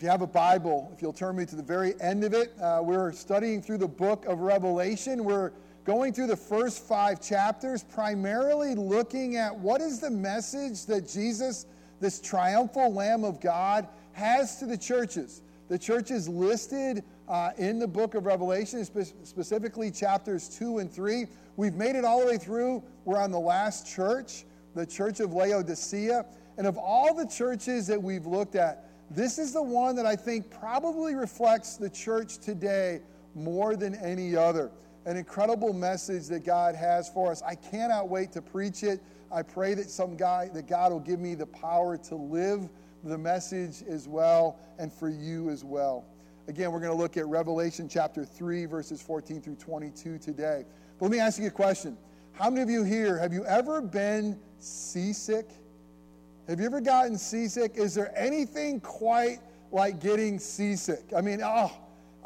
If you have a Bible, if you'll turn me to the very end of it, uh, we're studying through the book of Revelation. We're going through the first five chapters, primarily looking at what is the message that Jesus, this triumphal Lamb of God, has to the churches. The churches listed uh, in the book of Revelation, spe- specifically chapters 2 and 3. We've made it all the way through. We're on the last church, the church of Laodicea. And of all the churches that we've looked at, this is the one that I think probably reflects the church today more than any other. An incredible message that God has for us. I cannot wait to preach it. I pray that some guy that God will give me the power to live the message as well and for you as well. Again, we're going to look at Revelation chapter 3, verses 14 through 22 today. But let me ask you a question. How many of you here have you ever been seasick? Have you ever gotten seasick? Is there anything quite like getting seasick? I mean, oh,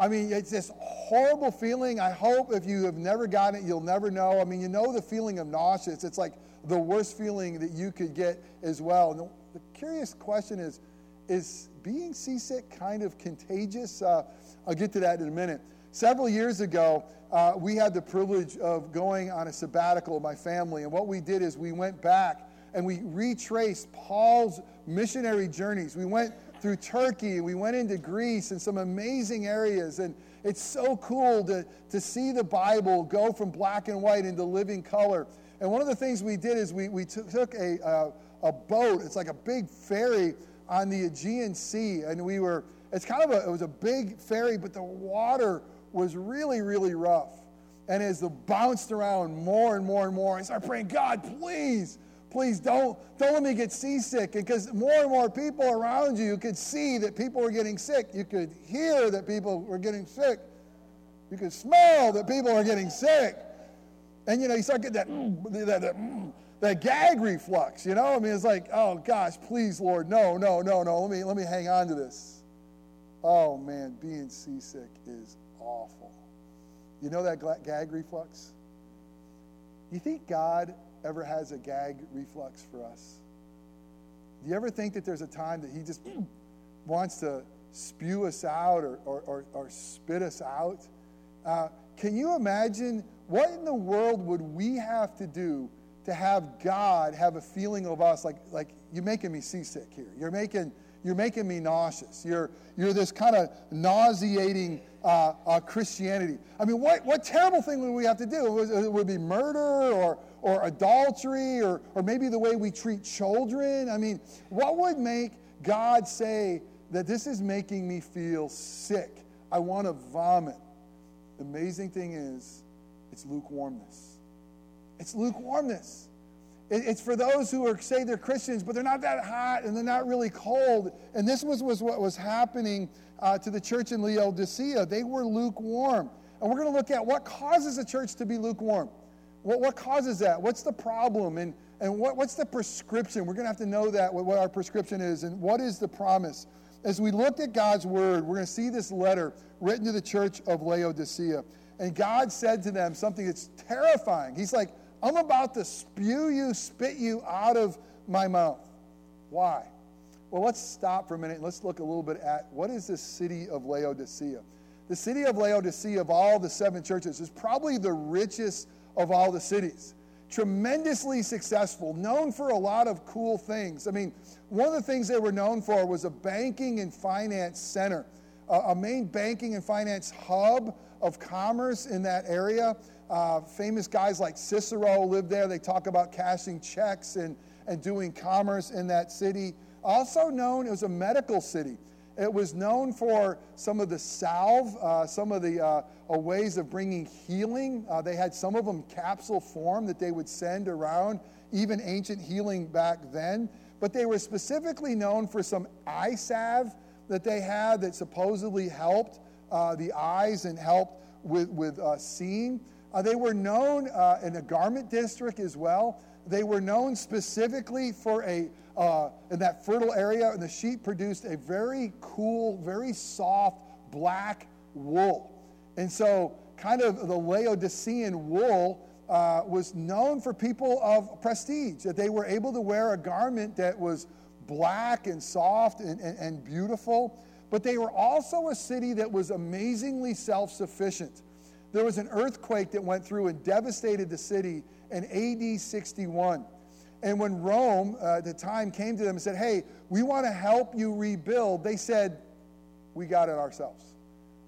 I mean, it's this horrible feeling. I hope if you have never gotten it, you'll never know. I mean, you know the feeling of nauseous. It's like the worst feeling that you could get as well. And the, the curious question is, is being seasick kind of contagious? Uh, I'll get to that in a minute. Several years ago, uh, we had the privilege of going on a sabbatical, with my family, and what we did is we went back and we retraced Paul's missionary journeys. We went through Turkey, we went into Greece and some amazing areas, and it's so cool to, to see the Bible go from black and white into living color. And one of the things we did is we, we took, took a, uh, a boat, it's like a big ferry on the Aegean Sea. And we were, it's kind of a, it was a big ferry, but the water was really, really rough. And as the bounced around more and more and more, I started praying, God, please, please don't, don't let me get seasick. Because more and more people around you, could see that people were getting sick. You could hear that people were getting sick. You could smell that people were getting sick. And you know, you start getting that, mm, that, that mm, that gag reflux, you know? I mean, it's like, oh gosh, please, Lord, no, no, no, no. Let me let me hang on to this. Oh man, being seasick is awful. You know that gag reflux? You think God ever has a gag reflux for us? Do you ever think that there's a time that He just wants to spew us out or, or, or, or spit us out? Uh, can you imagine what in the world would we have to do to have God have a feeling of us like, like you're making me seasick here. You're making, you're making me nauseous. You're, you're this kind of nauseating uh, uh, Christianity. I mean, what, what terrible thing would we have to do? It would be murder or, or adultery or, or maybe the way we treat children. I mean, what would make God say that this is making me feel sick? I want to vomit. The amazing thing is, it's lukewarmness. It's lukewarmness. It's for those who are say they're Christians, but they're not that hot and they're not really cold. And this was, was what was happening uh, to the church in Laodicea. They were lukewarm. And we're going to look at what causes a church to be lukewarm. What, what causes that? What's the problem? And, and what, what's the prescription? We're going to have to know that, what, what our prescription is, and what is the promise. As we look at God's word, we're going to see this letter written to the church of Laodicea. And God said to them something that's terrifying. He's like, I'm about to spew you, spit you out of my mouth. Why? Well, let's stop for a minute and let's look a little bit at what is the city of Laodicea. The city of Laodicea, of all the seven churches, is probably the richest of all the cities. Tremendously successful, known for a lot of cool things. I mean, one of the things they were known for was a banking and finance center, a main banking and finance hub of commerce in that area. Uh, famous guys like Cicero lived there. They talk about cashing checks and, and doing commerce in that city. Also known as a medical city. It was known for some of the salve, uh, some of the uh, ways of bringing healing. Uh, they had some of them capsule form that they would send around, even ancient healing back then. But they were specifically known for some eye salve that they had that supposedly helped uh, the eyes and helped with, with uh, seeing. Uh, they were known uh, in the garment district as well. They were known specifically for a, uh, in that fertile area, and the sheep produced a very cool, very soft black wool. And so, kind of the Laodicean wool uh, was known for people of prestige, that they were able to wear a garment that was black and soft and, and, and beautiful. but they were also a city that was amazingly self sufficient. There was an earthquake that went through and devastated the city in AD 61. And when Rome uh, at the time came to them and said, Hey, we want to help you rebuild, they said, We got it ourselves.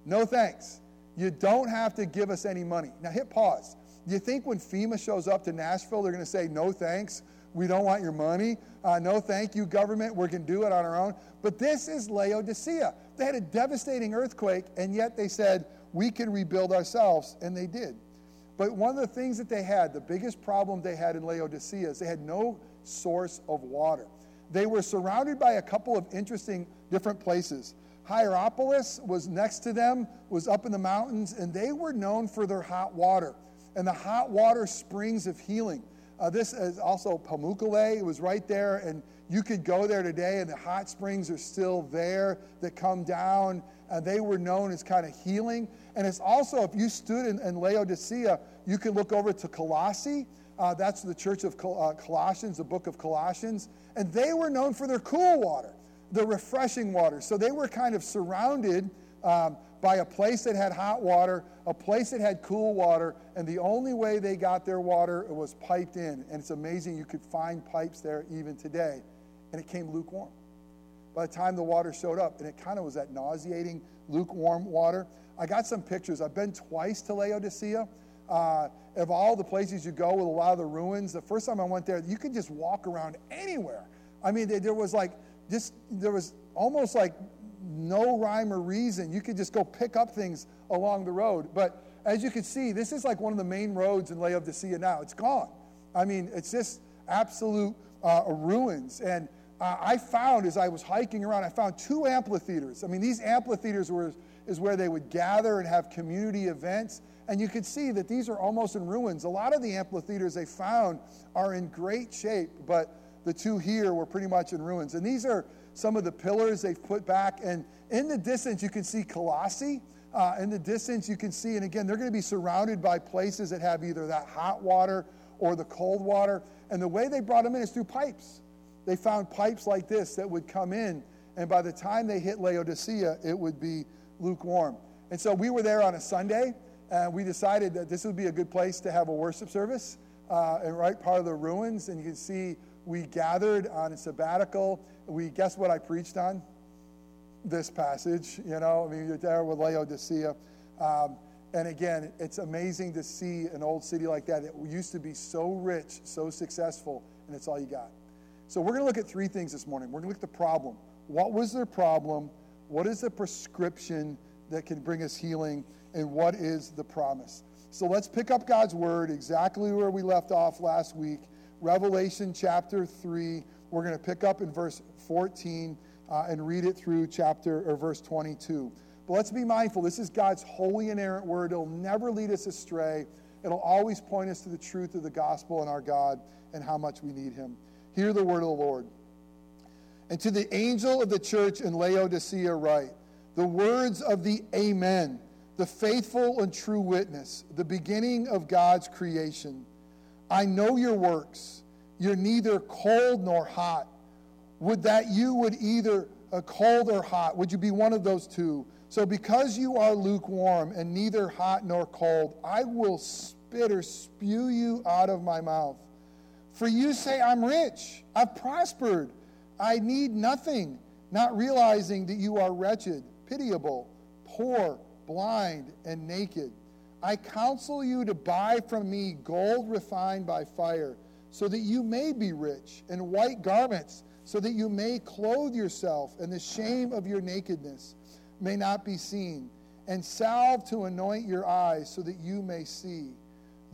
No thanks. You don't have to give us any money. Now hit pause. Do you think when FEMA shows up to Nashville, they're going to say, No thanks? We don't want your money. Uh, no, thank you, government. We can do it on our own. But this is Laodicea. They had a devastating earthquake, and yet they said, We can rebuild ourselves. And they did. But one of the things that they had, the biggest problem they had in Laodicea, is they had no source of water. They were surrounded by a couple of interesting different places. Hierapolis was next to them, was up in the mountains, and they were known for their hot water and the hot water springs of healing. Uh, this is also Pamukkale. It was right there, and you could go there today, and the hot springs are still there that come down. And they were known as kind of healing. And it's also, if you stood in, in Laodicea, you can look over to Colossae. Uh, that's the church of Col- uh, Colossians, the book of Colossians. And they were known for their cool water, the refreshing water. So they were kind of surrounded um, by a place that had hot water, a place that had cool water, and the only way they got their water was piped in. And it's amazing you could find pipes there even today. And it came lukewarm. By the time the water showed up, and it kind of was that nauseating, lukewarm water. I got some pictures. I've been twice to Laodicea. Uh, of all the places you go with a lot of the ruins, the first time I went there, you could just walk around anywhere. I mean, there was like, just, there was almost like no rhyme or reason. You could just go pick up things along the road. But as you can see, this is like one of the main roads in Laodicea now. It's gone. I mean, it's just absolute uh, ruins. And uh, I found, as I was hiking around, I found two amphitheaters. I mean, these amphitheaters were is where they would gather and have community events. And you could see that these are almost in ruins. A lot of the amphitheaters they found are in great shape, but the two here were pretty much in ruins. And these are some of the pillars they've put back. And in the distance, you can see Colossae. Uh, in the distance, you can see, and again, they're going to be surrounded by places that have either that hot water or the cold water. And the way they brought them in is through pipes. They found pipes like this that would come in, and by the time they hit Laodicea, it would be lukewarm. And so we were there on a Sunday, and we decided that this would be a good place to have a worship service, uh, and right part of the ruins. And you can see we gathered on a sabbatical we guess what I preached on? This passage, you know, I mean, you're there with Laodicea. Um, and again, it's amazing to see an old city like that that used to be so rich, so successful, and it's all you got. So we're going to look at three things this morning. We're going to look at the problem. What was their problem? What is the prescription that can bring us healing? And what is the promise? So let's pick up God's word exactly where we left off last week. Revelation chapter 3. We're going to pick up in verse 14 uh, and read it through chapter or verse 22. But let's be mindful this is God's holy inerrant word. It'll never lead us astray. It'll always point us to the truth of the gospel and our God and how much we need him. Hear the word of the Lord. And to the angel of the church in Laodicea write, the words of the Amen, the faithful and true witness, the beginning of God's creation. I know your works. You're neither cold nor hot. Would that you would either uh, cold or hot? Would you be one of those two? So, because you are lukewarm and neither hot nor cold, I will spit or spew you out of my mouth. For you say, I'm rich, I've prospered, I need nothing, not realizing that you are wretched, pitiable, poor, blind, and naked. I counsel you to buy from me gold refined by fire, so that you may be rich, and white garments so that you may clothe yourself, and the shame of your nakedness may not be seen, and salve to anoint your eyes, so that you may see.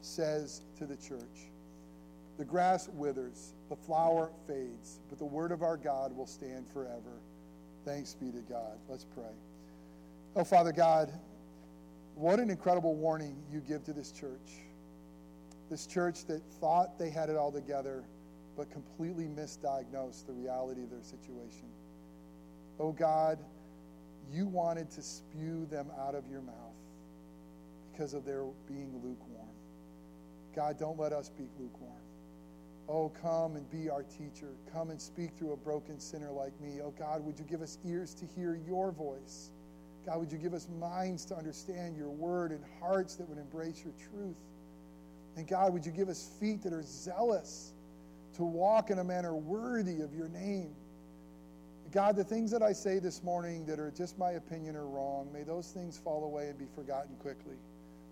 says to the church. The grass withers, the flower fades, but the word of our God will stand forever. Thanks be to God. Let's pray. Oh, Father God, what an incredible warning you give to this church. This church that thought they had it all together, but completely misdiagnosed the reality of their situation. Oh God, you wanted to spew them out of your mouth because of their being lukewarm. God, don't let us be lukewarm. Oh, come and be our teacher. Come and speak through a broken sinner like me. Oh, God, would you give us ears to hear your voice? God, would you give us minds to understand your word and hearts that would embrace your truth? And God, would you give us feet that are zealous to walk in a manner worthy of your name? God, the things that I say this morning that are just my opinion are wrong, may those things fall away and be forgotten quickly.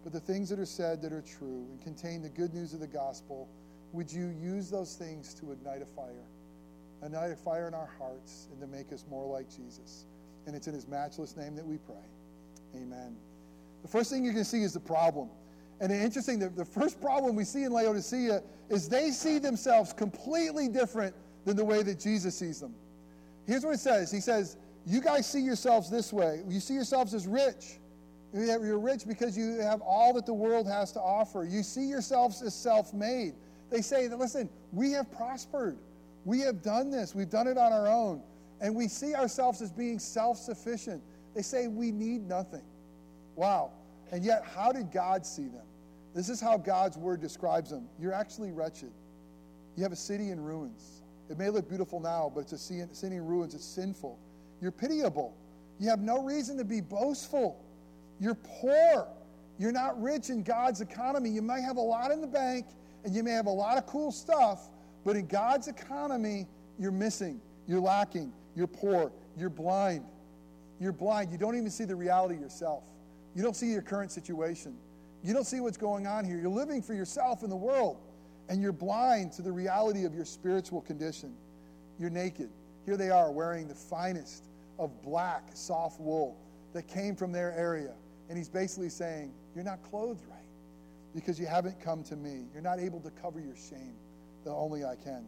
But the things that are said that are true and contain the good news of the gospel, would you use those things to ignite a fire? Ignite a fire in our hearts and to make us more like Jesus. And it's in his matchless name that we pray. Amen. The first thing you can see is the problem. And interesting, the, the first problem we see in Laodicea is they see themselves completely different than the way that Jesus sees them. Here's what it says He says, You guys see yourselves this way. You see yourselves as rich. You're rich because you have all that the world has to offer. You see yourselves as self made. They say that, listen, we have prospered. We have done this. We've done it on our own. And we see ourselves as being self sufficient. They say we need nothing. Wow. And yet, how did God see them? This is how God's word describes them. You're actually wretched. You have a city in ruins. It may look beautiful now, but it's a city in ruins. It's sinful. You're pitiable. You have no reason to be boastful. You're poor. You're not rich in God's economy. You may have a lot in the bank, and you may have a lot of cool stuff, but in God's economy, you're missing, you're lacking, you're poor, you're blind. You're blind. You don't even see the reality yourself. You don't see your current situation. You don't see what's going on here. You're living for yourself in the world, and you're blind to the reality of your spiritual condition. You're naked. Here they are wearing the finest of black, soft wool that came from their area. And he's basically saying, You're not clothed right because you haven't come to me. You're not able to cover your shame, that only I can.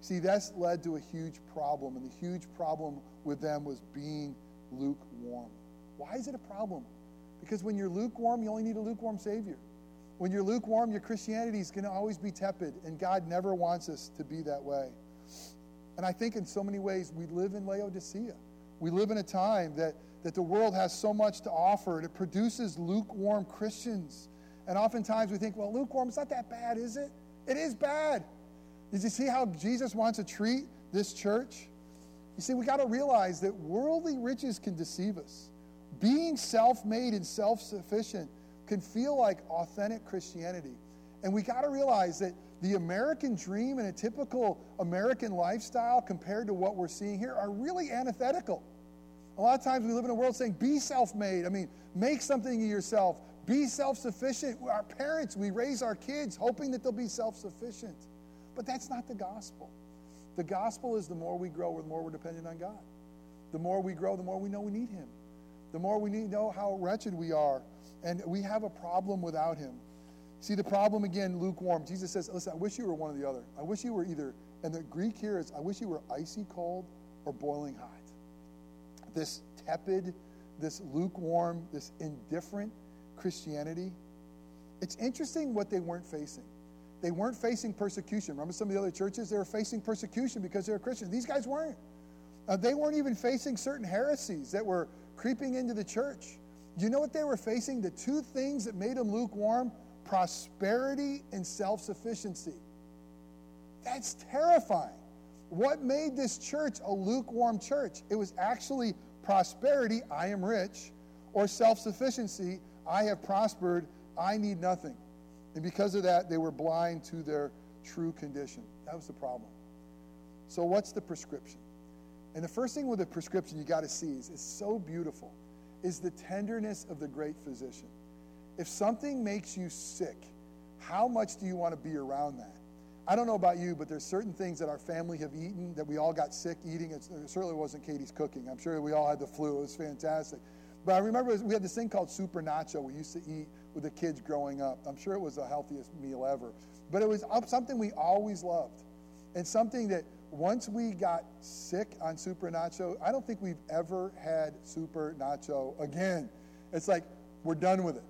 See, that's led to a huge problem, and the huge problem with them was being lukewarm. Why is it a problem? Because when you're lukewarm, you only need a lukewarm Savior. When you're lukewarm, your Christianity is going to always be tepid, and God never wants us to be that way. And I think in so many ways, we live in Laodicea. We live in a time that, that the world has so much to offer, it produces lukewarm Christians and oftentimes we think, well, lukewarm, it's not that bad, is it? It is bad. Did you see how Jesus wants to treat this church? You see, we got to realize that worldly riches can deceive us. Being self made and self sufficient can feel like authentic Christianity. And we got to realize that the American dream and a typical American lifestyle compared to what we're seeing here are really antithetical. A lot of times we live in a world saying, be self made. I mean, make something of yourself, be self sufficient. Our parents, we raise our kids hoping that they'll be self sufficient. But that's not the gospel. The gospel is the more we grow, the more we're dependent on God. The more we grow, the more we know we need Him. The more we need know how wretched we are. And we have a problem without Him. See, the problem again, lukewarm. Jesus says, Listen, I wish you were one or the other. I wish you were either, and the Greek here is, I wish you were icy cold or boiling hot. This tepid, this lukewarm, this indifferent, Christianity, it's interesting what they weren't facing. They weren't facing persecution. Remember some of the other churches? They were facing persecution because they were Christians. These guys weren't. Uh, they weren't even facing certain heresies that were creeping into the church. You know what they were facing? The two things that made them lukewarm prosperity and self sufficiency. That's terrifying. What made this church a lukewarm church? It was actually prosperity, I am rich, or self sufficiency, I have prospered, I need nothing. And because of that, they were blind to their true condition. That was the problem. So, what's the prescription? And the first thing with the prescription you got to see is it's so beautiful is the tenderness of the great physician. If something makes you sick, how much do you want to be around that? I don't know about you, but there's certain things that our family have eaten that we all got sick eating. It certainly wasn't Katie's cooking. I'm sure we all had the flu. It was fantastic. But I remember we had this thing called Super Nacho we used to eat with the kids growing up. I'm sure it was the healthiest meal ever. But it was something we always loved and something that once we got sick on Super Nacho, I don't think we've ever had Super Nacho again. It's like we're done with it.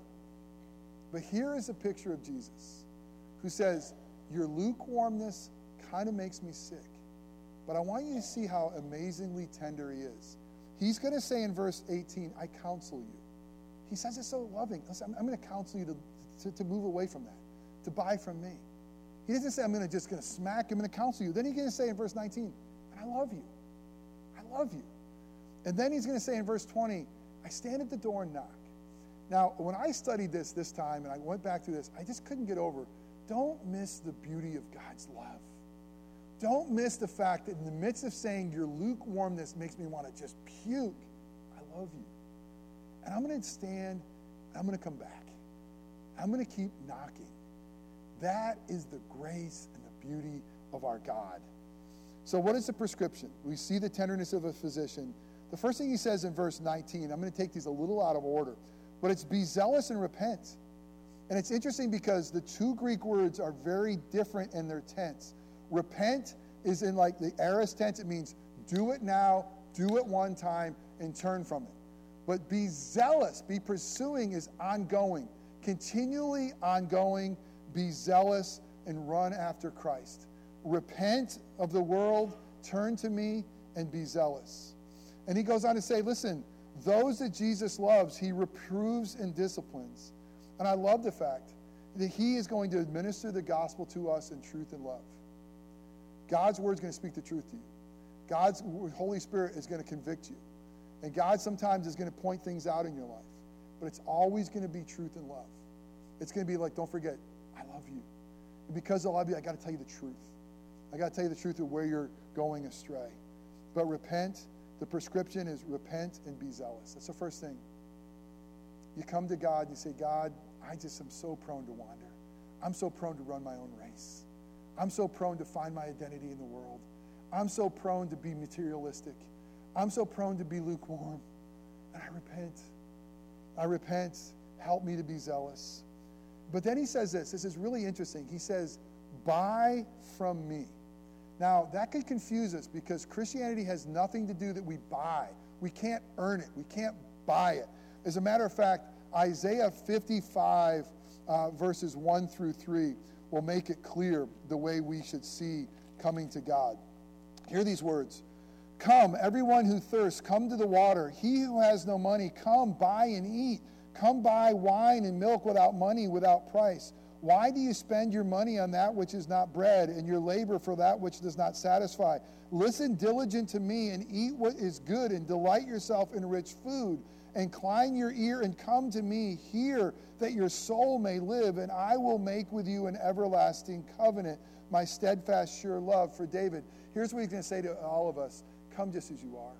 But here is a picture of Jesus who says, Your lukewarmness kind of makes me sick. But I want you to see how amazingly tender he is. He's going to say in verse 18, I counsel you. He says it so loving. Listen, I'm, I'm going to counsel you to, to, to move away from that, to buy from me. He doesn't say, I'm going to just going to smack, him, I'm going to counsel you. Then he's going to say in verse 19, "And I love you. I love you. And then he's going to say in verse 20, I stand at the door and knock. Now, when I studied this this time and I went back through this, I just couldn't get over. Don't miss the beauty of God's love. Don't miss the fact that in the midst of saying your lukewarmness makes me want to just puke, I love you. And I'm going to stand, I'm going to come back. I'm going to keep knocking. That is the grace and the beauty of our God. So, what is the prescription? We see the tenderness of a physician. The first thing he says in verse 19, I'm going to take these a little out of order, but it's be zealous and repent. And it's interesting because the two Greek words are very different in their tense. Repent is in like the aorist tense, it means do it now, do it one time, and turn from it. But be zealous, be pursuing is ongoing, continually ongoing. Be zealous and run after Christ. Repent of the world, turn to me, and be zealous. And he goes on to say, listen, those that Jesus loves, he reproves and disciplines. And I love the fact that he is going to administer the gospel to us in truth and love. God's word is going to speak the truth to you. God's Holy Spirit is going to convict you. And God sometimes is going to point things out in your life. But it's always going to be truth and love. It's going to be like, don't forget, I love you. And because I love you, I got to tell you the truth. I got to tell you the truth of where you're going astray. But repent. The prescription is repent and be zealous. That's the first thing. You come to God and you say, God, I just am so prone to wander. I'm so prone to run my own race. I'm so prone to find my identity in the world. I'm so prone to be materialistic. I'm so prone to be lukewarm. And I repent. I repent. Help me to be zealous. But then he says this. This is really interesting. He says, Buy from me. Now, that could confuse us because Christianity has nothing to do that we buy. We can't earn it, we can't buy it. As a matter of fact, Isaiah 55, uh, verses 1 through 3, will make it clear the way we should see coming to God. Hear these words Come, everyone who thirsts, come to the water. He who has no money, come, buy and eat. Come buy wine and milk without money, without price. Why do you spend your money on that which is not bread, and your labor for that which does not satisfy? Listen diligent to me and eat what is good, and delight yourself in rich food. Incline your ear and come to me. Hear that your soul may live, and I will make with you an everlasting covenant, my steadfast, sure love for David. Here's what he's going to say to all of us Come just as you are.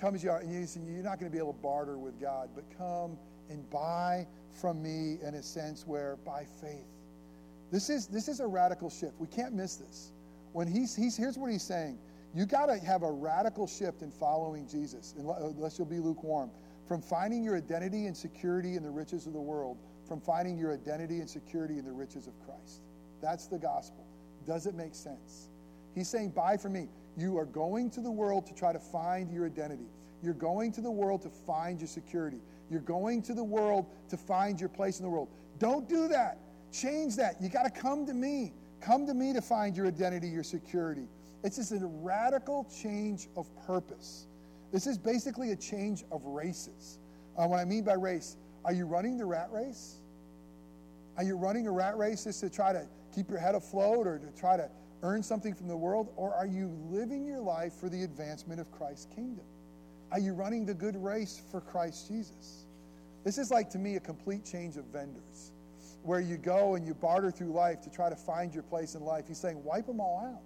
Come as you are. And you're not going to be able to barter with God, but come and buy from me in a sense where by faith. This is, this is a radical shift. We can't miss this. When he's, he's here's what he's saying. You got to have a radical shift in following Jesus, unless you'll be lukewarm. From finding your identity and security in the riches of the world, from finding your identity and security in the riches of Christ. That's the gospel. Does it make sense? He's saying, Buy from me. You are going to the world to try to find your identity. You're going to the world to find your security. You're going to the world to find your place in the world. Don't do that. Change that. You got to come to me. Come to me to find your identity, your security. It's just a radical change of purpose. This is basically a change of races. Uh, what I mean by race, are you running the rat race? Are you running a rat race just to try to keep your head afloat or to try to earn something from the world? Or are you living your life for the advancement of Christ's kingdom? Are you running the good race for Christ Jesus? This is like to me a complete change of vendors where you go and you barter through life to try to find your place in life. He's saying, wipe them all out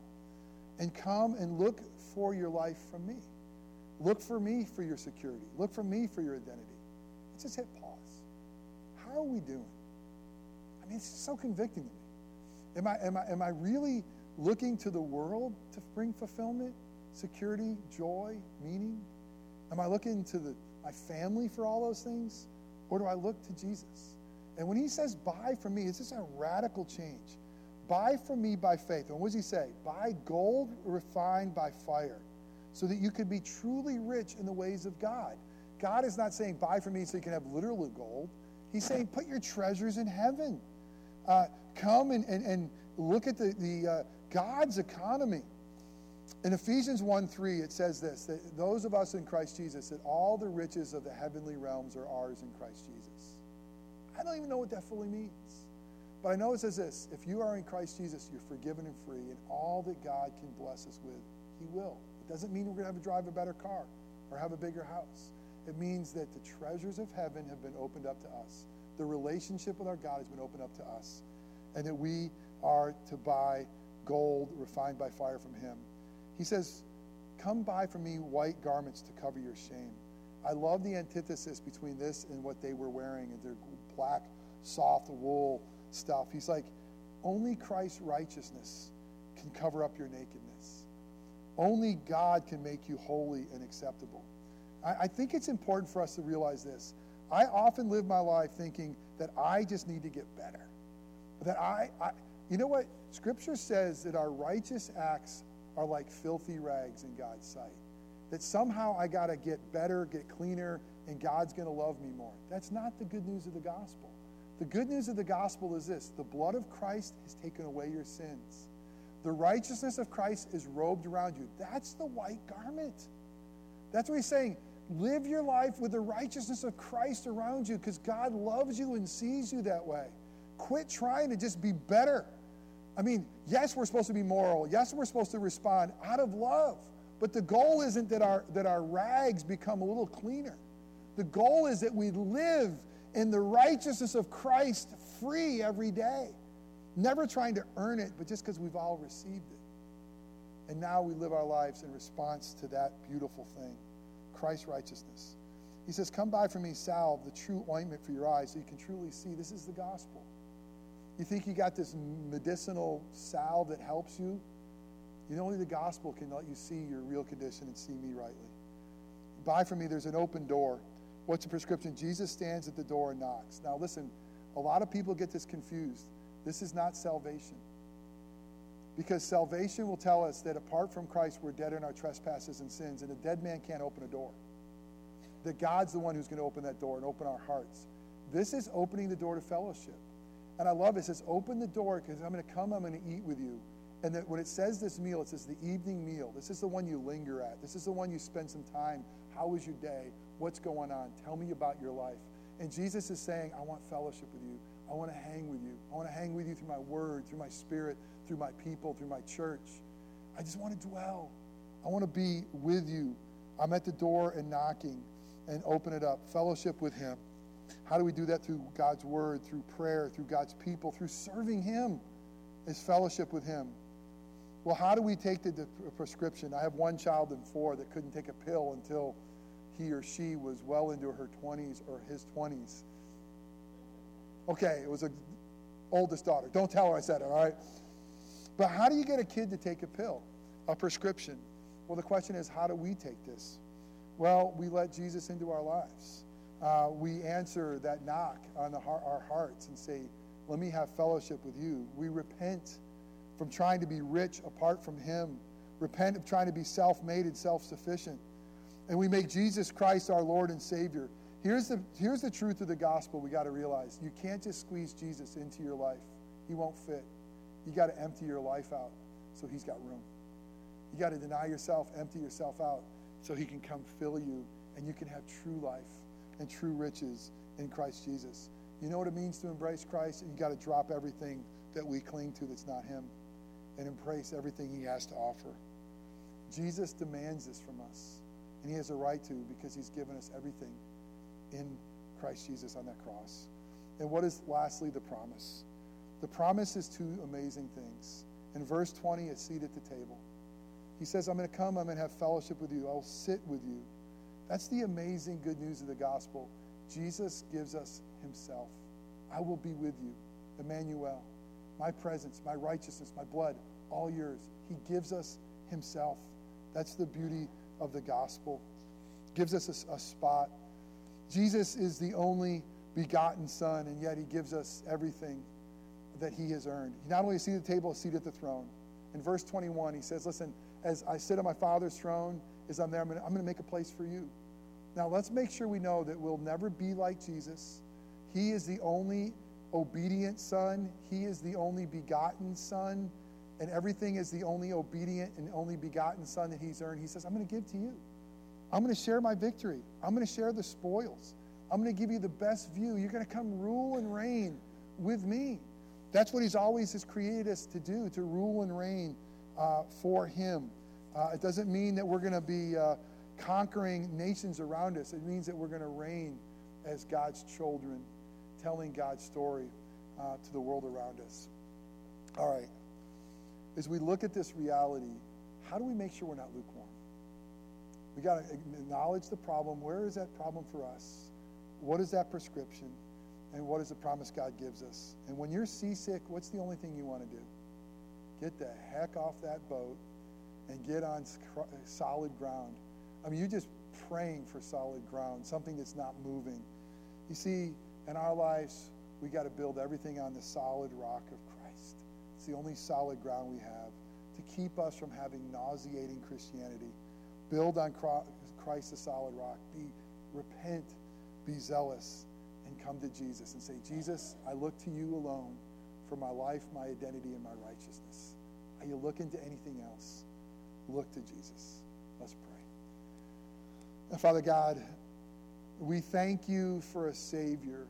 and come and look for your life from me. Look for me for your security. Look for me for your identity. Let's just hit pause. How are we doing? I mean, it's so convicting to me. Am I, am I, am I really looking to the world to bring fulfillment, security, joy, meaning? Am I looking to the, my family for all those things? Or do I look to Jesus? And when he says, buy from me, it's just a radical change. buy from me by faith. And what does he say? Buy gold refined by fire, so that you could be truly rich in the ways of God. God is not saying, buy from me so you can have literal gold. He's saying, put your treasures in heaven. Uh, come and, and, and look at the, the uh, God's economy. In Ephesians 1 3, it says this that those of us in Christ Jesus, that all the riches of the heavenly realms are ours in Christ Jesus. I don't even know what that fully means. But I know it says this if you are in Christ Jesus, you're forgiven and free, and all that God can bless us with, He will. Doesn't mean we're going to have to drive a better car or have a bigger house. It means that the treasures of heaven have been opened up to us. The relationship with our God has been opened up to us. And that we are to buy gold refined by fire from Him. He says, Come buy from me white garments to cover your shame. I love the antithesis between this and what they were wearing and their black, soft wool stuff. He's like, only Christ's righteousness can cover up your nakedness. Only God can make you holy and acceptable. I, I think it's important for us to realize this. I often live my life thinking that I just need to get better. That I, I you know what? Scripture says that our righteous acts are like filthy rags in God's sight. That somehow I got to get better, get cleaner, and God's going to love me more. That's not the good news of the gospel. The good news of the gospel is this the blood of Christ has taken away your sins. The righteousness of Christ is robed around you. That's the white garment. That's what he's saying. Live your life with the righteousness of Christ around you because God loves you and sees you that way. Quit trying to just be better. I mean, yes, we're supposed to be moral. Yes, we're supposed to respond out of love. But the goal isn't that our, that our rags become a little cleaner. The goal is that we live in the righteousness of Christ free every day. Never trying to earn it, but just because we've all received it. And now we live our lives in response to that beautiful thing Christ's righteousness. He says, Come buy from me salve, the true ointment for your eyes, so you can truly see this is the gospel. You think you got this medicinal salve that helps you? You know, only the gospel can let you see your real condition and see me rightly. Buy from me, there's an open door. What's the prescription? Jesus stands at the door and knocks. Now, listen, a lot of people get this confused. This is not salvation. Because salvation will tell us that apart from Christ, we're dead in our trespasses and sins, and a dead man can't open a door. That God's the one who's going to open that door and open our hearts. This is opening the door to fellowship. And I love it. It says, open the door because I'm going to come, I'm going to eat with you. And that when it says this meal, it says the evening meal. This is the one you linger at. This is the one you spend some time. How was your day? What's going on? Tell me about your life. And Jesus is saying, I want fellowship with you. I want to hang with you. I want to hang with you through my word, through my spirit, through my people, through my church. I just want to dwell. I want to be with you. I'm at the door and knocking and open it up. Fellowship with Him. How do we do that? Through God's word, through prayer, through God's people, through serving Him, is fellowship with Him. Well, how do we take the prescription? I have one child in four that couldn't take a pill until he or she was well into her 20s or his 20s. Okay, it was a oldest daughter. Don't tell her I said it, all right? But how do you get a kid to take a pill, a prescription? Well, the question is, how do we take this? Well, we let Jesus into our lives. Uh, we answer that knock on heart, our hearts and say, Let me have fellowship with you. We repent from trying to be rich apart from Him, repent of trying to be self made and self sufficient. And we make Jesus Christ our Lord and Savior. Here's the, here's the truth of the gospel we got to realize. You can't just squeeze Jesus into your life, He won't fit. You got to empty your life out so He's got room. You got to deny yourself, empty yourself out so He can come fill you and you can have true life and true riches in Christ Jesus. You know what it means to embrace Christ? You got to drop everything that we cling to that's not Him and embrace everything He has to offer. Jesus demands this from us, and He has a right to because He's given us everything in Christ Jesus on that cross. And what is lastly the promise? The promise is two amazing things. In verse 20, a seat at the table. He says, I'm going to come, I'm going to have fellowship with you, I'll sit with you. That's the amazing good news of the gospel. Jesus gives us himself. I will be with you, Emmanuel. My presence, my righteousness, my blood, all yours. He gives us himself. That's the beauty of the gospel. Gives us a, a spot. Jesus is the only begotten Son, and yet he gives us everything. that he has earned. He not only a seat at the table, a seat at the throne. In verse 21, he says, Listen, as I sit on my Father's throne, as I'm there, I'm going to make a place for you. Now, let's make sure we know that we'll never be like Jesus. He is the only obedient Son, He is the only begotten Son, and everything is the only obedient and only begotten Son that He's earned. He says, I'm going to give to you. I'm going to share my victory. I'm going to share the spoils. I'm going to give you the best view. You're going to come rule and reign with me. That's what He's always has created us to do, to rule and reign uh, for Him. Uh, it doesn't mean that we're going to be uh, conquering nations around us. It means that we're going to reign as God's children, telling God's story uh, to the world around us. All right. As we look at this reality, how do we make sure we're not lukewarm? We got to acknowledge the problem. Where is that problem for us? What is that prescription? And what is the promise God gives us? And when you're seasick, what's the only thing you want to do? Get the heck off that boat and get on solid ground. I mean, you're just praying for solid ground, something that's not moving. You see, in our lives, we got to build everything on the solid rock of Christ. It's the only solid ground we have to keep us from having nauseating Christianity. Build on Christ, the solid rock. Be repent, be zealous, and come to Jesus and say, Jesus, I look to you alone for my life, my identity, and my righteousness. Are you looking to anything else? Look to Jesus. Let's pray. And Father God, we thank you for a Savior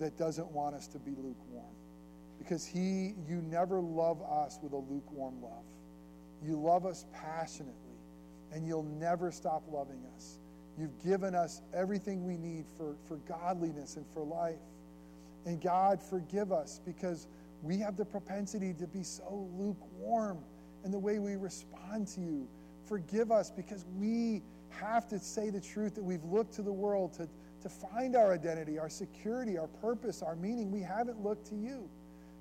that doesn't want us to be lukewarm. Because He, you never love us with a lukewarm love. You love us passionately, and you'll never stop loving us. You've given us everything we need for, for godliness and for life. And God, forgive us because we have the propensity to be so lukewarm in the way we respond to you. Forgive us because we have to say the truth that we've looked to the world to, to find our identity, our security, our purpose, our meaning. We haven't looked to you.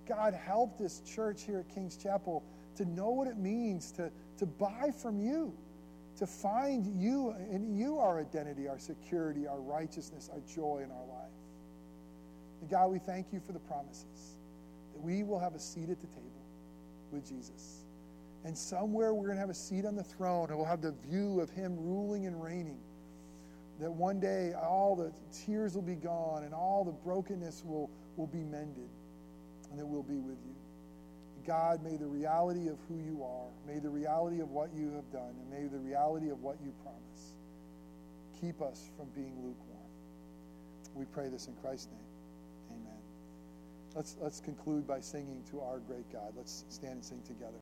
God, help this church here at King's Chapel to know what it means to, to buy from you, to find you in you our identity, our security, our righteousness, our joy in our life. And God, we thank you for the promises that we will have a seat at the table with Jesus. And somewhere we're going to have a seat on the throne and we'll have the view of him ruling and reigning. That one day all the tears will be gone and all the brokenness will, will be mended and that we'll be with you. God, may the reality of who you are, may the reality of what you have done, and may the reality of what you promise keep us from being lukewarm. We pray this in Christ's name. Amen. Let's, let's conclude by singing to our great God. Let's stand and sing together.